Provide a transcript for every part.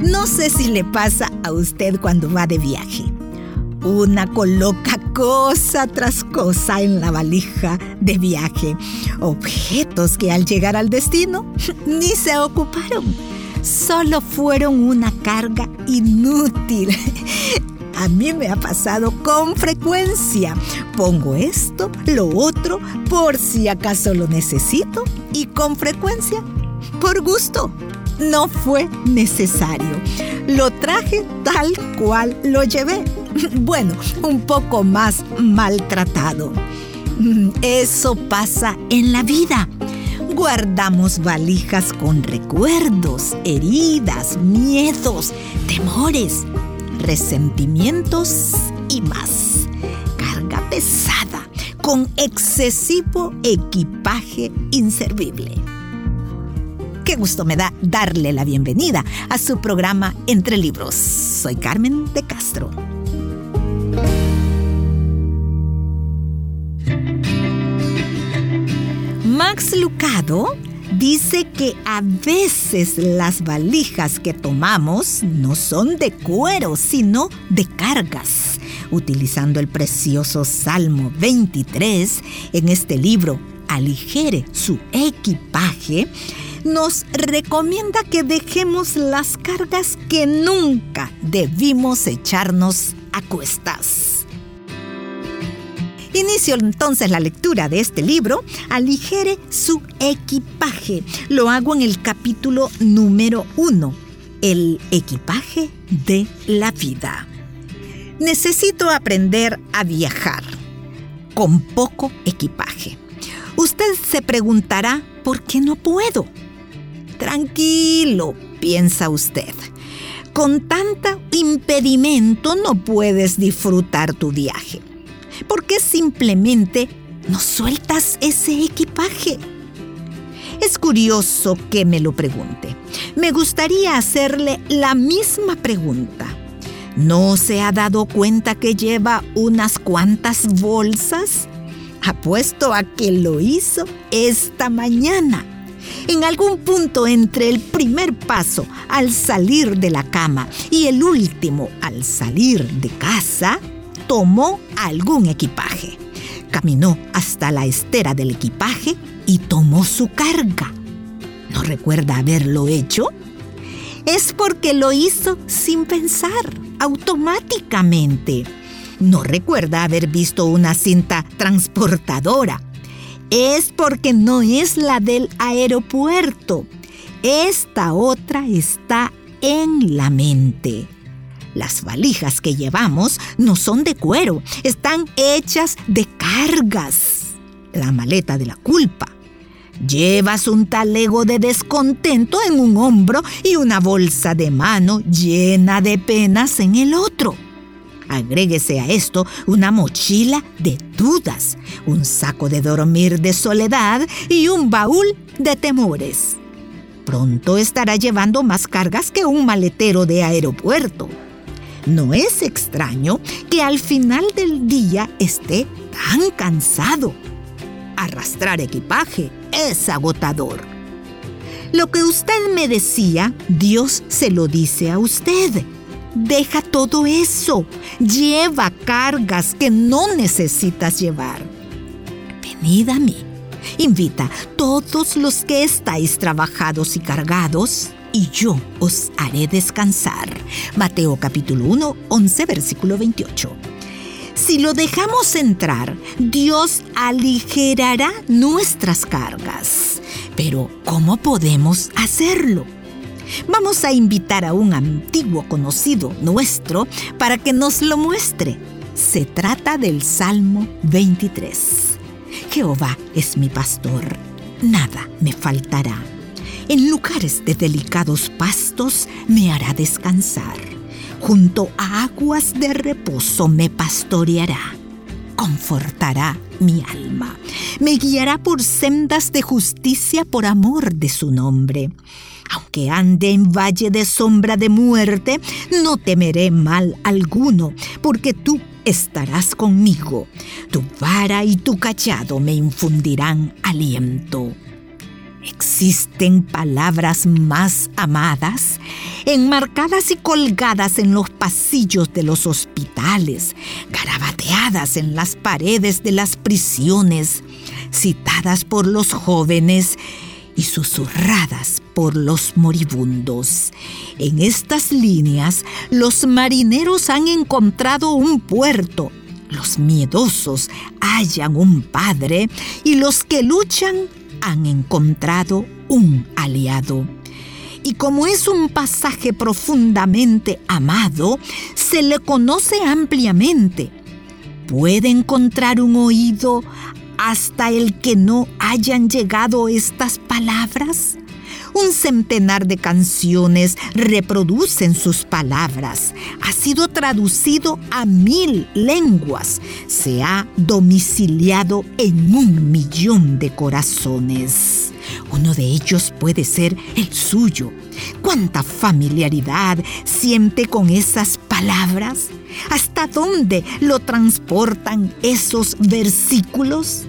No sé si le pasa a usted cuando va de viaje. Una coloca cosa tras cosa en la valija de viaje. Objetos que al llegar al destino ni se ocuparon. Solo fueron una carga inútil. A mí me ha pasado con frecuencia. Pongo esto, lo otro, por si acaso lo necesito y con frecuencia, por gusto. No fue necesario. Lo traje tal cual lo llevé. Bueno, un poco más maltratado. Eso pasa en la vida. Guardamos valijas con recuerdos, heridas, miedos, temores resentimientos y más. Carga pesada con excesivo equipaje inservible. Qué gusto me da darle la bienvenida a su programa Entre Libros. Soy Carmen de Castro. Max Lucado dice que a veces las valijas que tomamos no son de cuero, sino de cargas. Utilizando el precioso Salmo 23, en este libro Aligere su equipaje, nos recomienda que dejemos las cargas que nunca debimos echarnos a cuestas. Inicio entonces la lectura de este libro, Aligere su equipaje. Lo hago en el capítulo número uno, el equipaje de la vida. Necesito aprender a viajar con poco equipaje. Usted se preguntará, ¿por qué no puedo? Tranquilo, piensa usted. Con tanto impedimento no puedes disfrutar tu viaje. ¿Por qué simplemente no sueltas ese equipaje? Es curioso que me lo pregunte. Me gustaría hacerle la misma pregunta. ¿No se ha dado cuenta que lleva unas cuantas bolsas? Apuesto a que lo hizo esta mañana. En algún punto entre el primer paso al salir de la cama y el último al salir de casa, tomó algún equipaje. Caminó hasta la estera del equipaje y tomó su carga. ¿No recuerda haberlo hecho? Es porque lo hizo sin pensar, automáticamente. No recuerda haber visto una cinta transportadora. Es porque no es la del aeropuerto. Esta otra está en la mente. Las valijas que llevamos no son de cuero, están hechas de cargas. La maleta de la culpa. Llevas un talego de descontento en un hombro y una bolsa de mano llena de penas en el otro. Agréguese a esto una mochila de dudas, un saco de dormir de soledad y un baúl de temores. Pronto estará llevando más cargas que un maletero de aeropuerto. No es extraño que al final del día esté tan cansado. Arrastrar equipaje es agotador. Lo que usted me decía, Dios se lo dice a usted. Deja todo eso. Lleva cargas que no necesitas llevar. Venid a mí. Invita todos los que estáis trabajados y cargados y yo os haré descansar. Mateo capítulo 1, 11, versículo 28. Si lo dejamos entrar, Dios aligerará nuestras cargas. Pero, ¿cómo podemos hacerlo? Vamos a invitar a un antiguo conocido nuestro para que nos lo muestre. Se trata del Salmo 23. Jehová es mi pastor, nada me faltará en lugares de delicados pastos me hará descansar. Junto a aguas de reposo me pastoreará. Confortará mi alma. Me guiará por sendas de justicia por amor de su nombre. Aunque ande en valle de sombra de muerte, no temeré mal alguno, porque tú estarás conmigo. Tu vara y tu cachado me infundirán aliento. ¿Existen palabras más amadas? Enmarcadas y colgadas en los pasillos de los hospitales, garabateadas en las paredes de las prisiones, citadas por los jóvenes y susurradas por los moribundos. En estas líneas, los marineros han encontrado un puerto, los miedosos hallan un padre y los que luchan han encontrado un aliado. Y como es un pasaje profundamente amado, se le conoce ampliamente. Puede encontrar un oído hasta el que no hayan llegado estas palabras? Un centenar de canciones reproducen sus palabras. Ha sido traducido a mil lenguas. Se ha domiciliado en un millón de corazones. Uno de ellos puede ser el suyo. ¿Cuánta familiaridad siente con esas palabras? ¿Hasta dónde lo transportan esos versículos?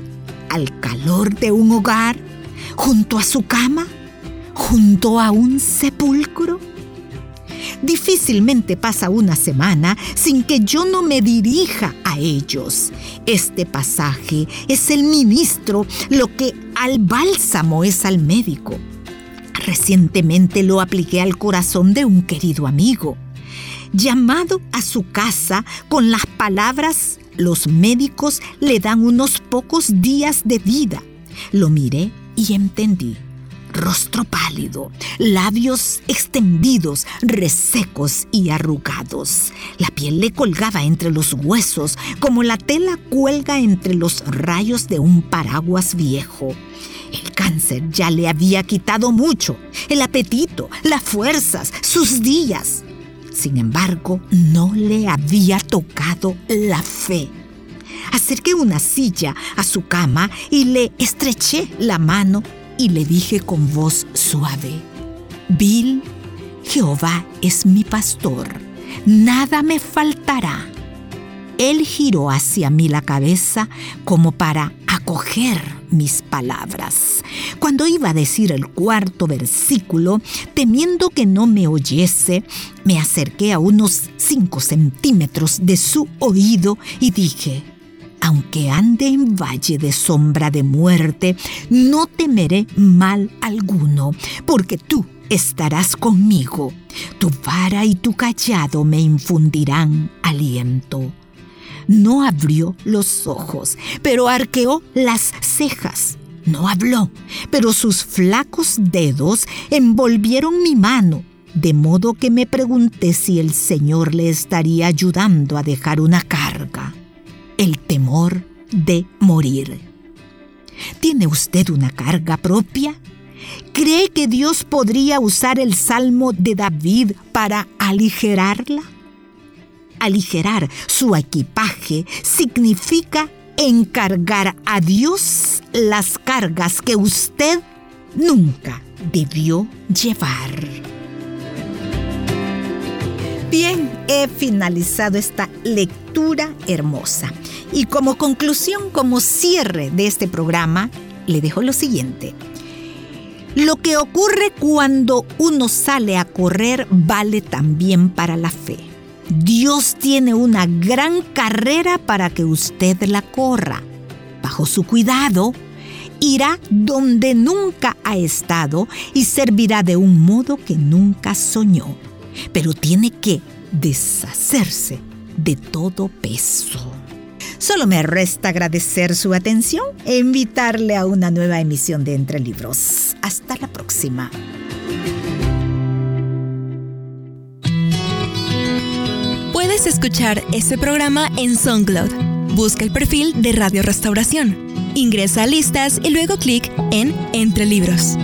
¿Al calor de un hogar? ¿Junto a su cama? ¿Junto a un sepulcro? Difícilmente pasa una semana sin que yo no me dirija a ellos. Este pasaje es el ministro lo que al bálsamo es al médico. Recientemente lo apliqué al corazón de un querido amigo llamado a su casa con las palabras, los médicos le dan unos pocos días de vida. Lo miré y entendí. Rostro pálido, labios extendidos, resecos y arrugados. La piel le colgaba entre los huesos como la tela cuelga entre los rayos de un paraguas viejo. El cáncer ya le había quitado mucho, el apetito, las fuerzas, sus días. Sin embargo, no le había tocado la fe. Acerqué una silla a su cama y le estreché la mano y le dije con voz suave, Bill, Jehová es mi pastor, nada me faltará. Él giró hacia mí la cabeza como para acoger mis palabras. Cuando iba a decir el cuarto versículo, temiendo que no me oyese, me acerqué a unos cinco centímetros de su oído y dije, aunque ande en valle de sombra de muerte, no temeré mal alguno, porque tú estarás conmigo. Tu vara y tu callado me infundirán aliento no abrió los ojos, pero arqueó las cejas. No habló, pero sus flacos dedos envolvieron mi mano, de modo que me pregunté si el Señor le estaría ayudando a dejar una carga, el temor de morir. ¿Tiene usted una carga propia? ¿Cree que Dios podría usar el Salmo de David para aligerarla? Aligerar su equipaje significa encargar a Dios las cargas que usted nunca debió llevar. Bien, he finalizado esta lectura hermosa. Y como conclusión, como cierre de este programa, le dejo lo siguiente. Lo que ocurre cuando uno sale a correr vale también para la fe. Dios tiene una gran carrera para que usted la corra. Bajo su cuidado, irá donde nunca ha estado y servirá de un modo que nunca soñó. Pero tiene que deshacerse de todo peso. Solo me resta agradecer su atención e invitarle a una nueva emisión de Entre Libros. Hasta la próxima. Escuchar este programa en SoundCloud. Busca el perfil de Radio Restauración. Ingresa a listas y luego clic en Entre Libros.